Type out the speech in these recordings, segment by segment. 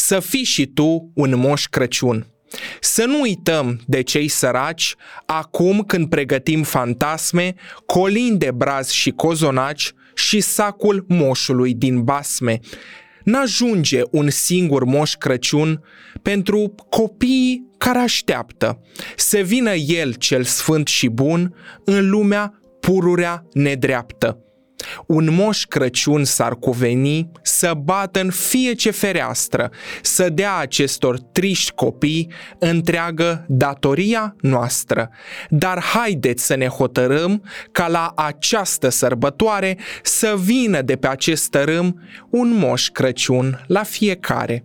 să fii și tu un moș Crăciun. Să nu uităm de cei săraci acum când pregătim fantasme, colin de braz și cozonaci și sacul moșului din basme. N-ajunge un singur moș Crăciun pentru copiii care așteaptă să vină el cel sfânt și bun în lumea pururea nedreaptă. Un moș Crăciun s-ar cuveni să bată în fie ce fereastră, să dea acestor triști copii întreagă datoria noastră. Dar haideți să ne hotărâm ca la această sărbătoare să vină de pe acest tărâm un moș Crăciun la fiecare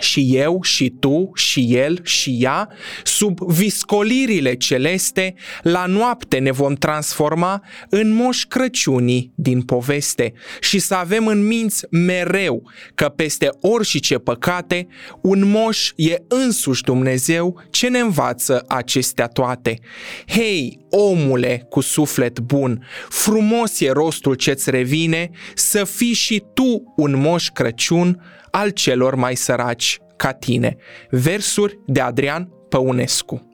și eu, și tu, și el, și ea, sub viscolirile celeste, la noapte ne vom transforma în moș Crăciunii din poveste și să avem în minți mereu că peste orice păcate, un moș e însuși Dumnezeu ce ne învață acestea toate. Hei, omule cu suflet bun, frumos e rostul ce-ți revine să fii și tu un moș Crăciun al celor mai săraci ca tine. Versuri de Adrian Păunescu.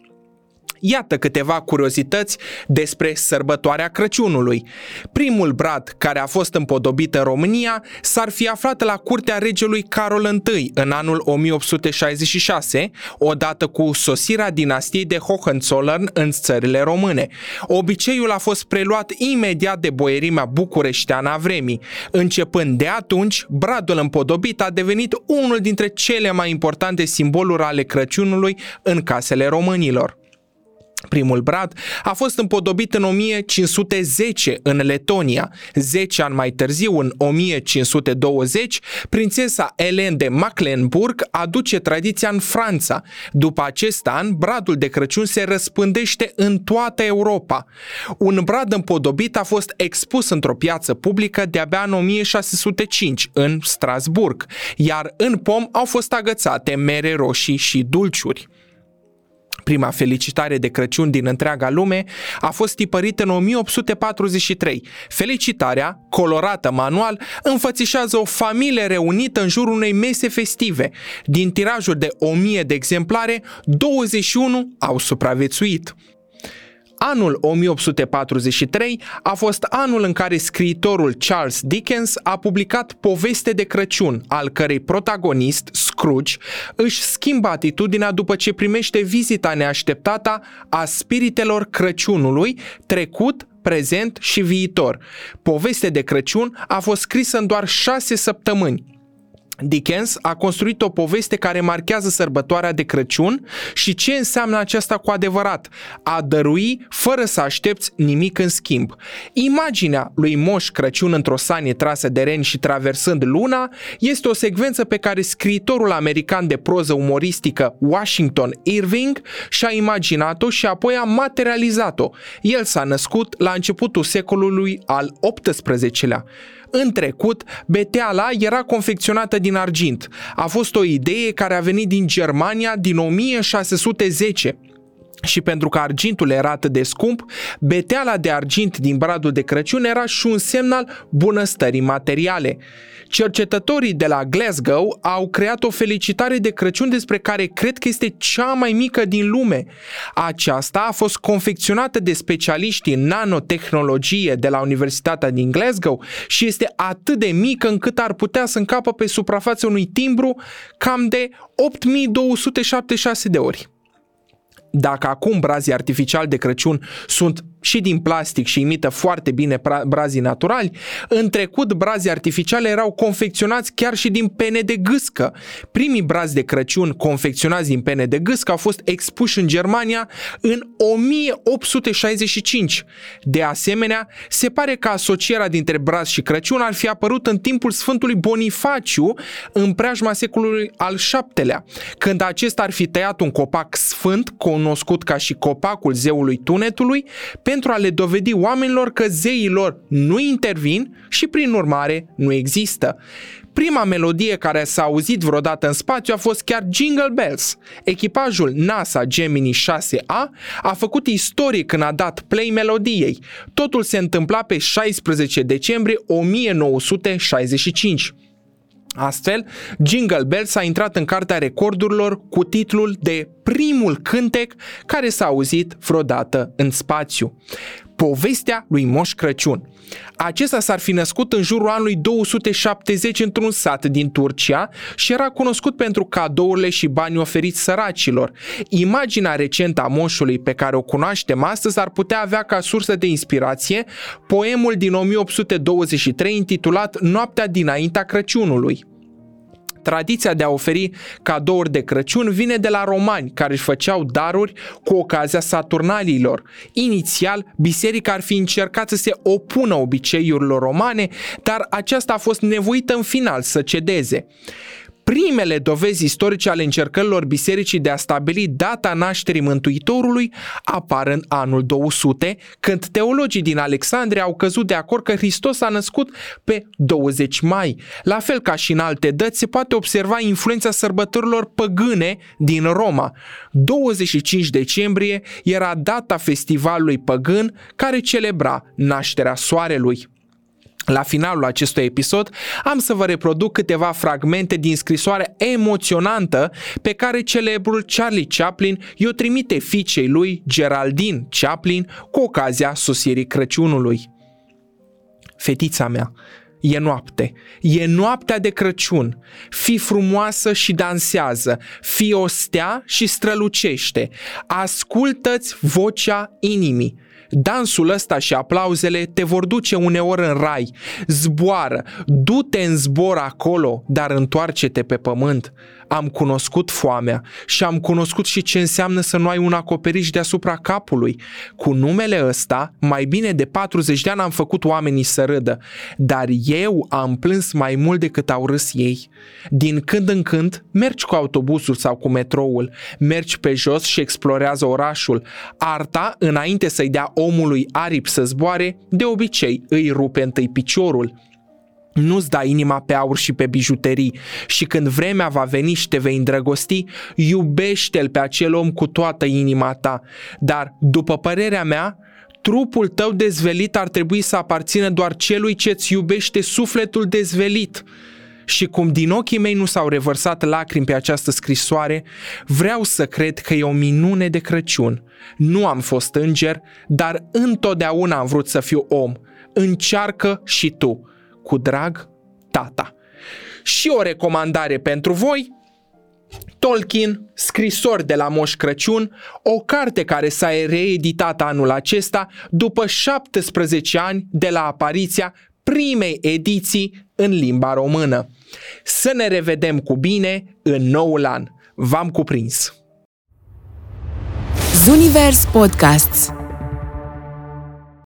Iată câteva curiozități despre sărbătoarea Crăciunului. Primul brad care a fost împodobit în România s-ar fi aflat la curtea regelui Carol I în anul 1866, odată cu sosirea dinastiei de Hohenzollern în țările române. Obiceiul a fost preluat imediat de boierimea bucureșteană a vremii. Începând de atunci, bradul împodobit a devenit unul dintre cele mai importante simboluri ale Crăciunului în casele românilor. Primul brad a fost împodobit în 1510 în Letonia. Zece ani mai târziu, în 1520, prințesa Elen de Mecklenburg aduce tradiția în Franța. După acest an, bradul de Crăciun se răspândește în toată Europa. Un brad împodobit a fost expus într-o piață publică de-abia în 1605, în Strasburg, iar în pom au fost agățate mere roșii și dulciuri. Prima felicitare de Crăciun din întreaga lume a fost tipărită în 1843. Felicitarea, colorată manual, înfățișează o familie reunită în jurul unei mese festive. Din tirajul de 1000 de exemplare, 21 au supraviețuit. Anul 1843 a fost anul în care scriitorul Charles Dickens a publicat Poveste de Crăciun, al cărei protagonist, Scrooge, își schimbă atitudinea după ce primește vizita neașteptată a spiritelor Crăciunului, trecut, prezent și viitor. Poveste de Crăciun a fost scrisă în doar șase săptămâni, Dickens a construit o poveste care marchează sărbătoarea de Crăciun și ce înseamnă aceasta cu adevărat, a dărui fără să aștepți nimic în schimb. Imaginea lui Moș Crăciun într-o sanie trasă de reni și traversând luna este o secvență pe care scriitorul american de proză umoristică Washington Irving și-a imaginat-o și apoi a materializat-o. El s-a născut la începutul secolului al XVIII-lea. În trecut, beteala era confecționată din argint. A fost o idee care a venit din Germania din 1610 și pentru că argintul era atât de scump, beteala de argint din bradul de Crăciun era și un semn al bunăstării materiale. Cercetătorii de la Glasgow au creat o felicitare de Crăciun despre care cred că este cea mai mică din lume. Aceasta a fost confecționată de specialiști în nanotehnologie de la Universitatea din Glasgow și este atât de mică încât ar putea să încapă pe suprafața unui timbru cam de 8276 de ori. Dacă acum brazii artificiali de Crăciun sunt și din plastic și imită foarte bine brazii naturali, în trecut brazii artificiale erau confecționați chiar și din pene de gâscă. Primii brazi de Crăciun confecționați din pene de gâscă au fost expuși în Germania în 1865. De asemenea, se pare că asocierea dintre braz și Crăciun ar fi apărut în timpul Sfântului Bonifaciu în preajma secolului al VII-lea, când acesta ar fi tăiat un copac sfânt, cunoscut ca și copacul zeului tunetului, pe pentru a le dovedi oamenilor că zeii lor nu intervin și prin urmare nu există. Prima melodie care s-a auzit vreodată în spațiu a fost chiar Jingle Bells. Echipajul NASA Gemini 6A a făcut istorie când a dat play melodiei. Totul se întâmpla pe 16 decembrie 1965. Astfel, Jingle Bells a intrat în cartea recordurilor cu titlul de primul cântec care s-a auzit vreodată în spațiu. Povestea lui Moș Crăciun. Acesta s-ar fi născut în jurul anului 270 într-un sat din Turcia și era cunoscut pentru cadourile și banii oferiți săracilor. Imaginea recentă a moșului pe care o cunoaștem astăzi ar putea avea ca sursă de inspirație poemul din 1823 intitulat Noaptea dinaintea Crăciunului. Tradiția de a oferi cadouri de Crăciun vine de la romani care își făceau daruri cu ocazia Saturnaliilor. Inițial, biserica ar fi încercat să se opună obiceiurilor romane, dar aceasta a fost nevoită în final să cedeze primele dovezi istorice ale încercărilor bisericii de a stabili data nașterii Mântuitorului apar în anul 200, când teologii din Alexandria au căzut de acord că Hristos a născut pe 20 mai. La fel ca și în alte dăți, se poate observa influența sărbătorilor păgâne din Roma. 25 decembrie era data festivalului păgân care celebra nașterea soarelui. La finalul acestui episod am să vă reproduc câteva fragmente din scrisoarea emoționantă pe care celebrul Charlie Chaplin i-o trimite fiicei lui Geraldine Chaplin cu ocazia sosirii Crăciunului. Fetița mea, e noapte, e noaptea de Crăciun, fi frumoasă și dansează, fi o stea și strălucește, ascultă-ți vocea inimii, Dansul ăsta și aplauzele te vor duce uneori în rai. Zboară, du-te în zbor acolo, dar întoarce-te pe pământ. Am cunoscut foamea și am cunoscut și ce înseamnă să nu ai un acoperiș deasupra capului. Cu numele ăsta, mai bine de 40 de ani am făcut oamenii să râdă, dar eu am plâns mai mult decât au râs ei. Din când în când, mergi cu autobuzul sau cu metroul, mergi pe jos și explorează orașul. Arta, înainte să-i dea omului aripi să zboare, de obicei îi rupe întâi piciorul nu-ți da inima pe aur și pe bijuterii și când vremea va veni și te vei îndrăgosti, iubește-l pe acel om cu toată inima ta. Dar, după părerea mea, trupul tău dezvelit ar trebui să aparțină doar celui ce-ți iubește sufletul dezvelit. Și cum din ochii mei nu s-au revărsat lacrimi pe această scrisoare, vreau să cred că e o minune de Crăciun. Nu am fost înger, dar întotdeauna am vrut să fiu om. Încearcă și tu cu drag, tata. Și o recomandare pentru voi, Tolkien, scrisor de la Moș Crăciun, o carte care s-a reeditat anul acesta după 17 ani de la apariția primei ediții în limba română. Să ne revedem cu bine în noul an. V-am cuprins! Zunivers Podcasts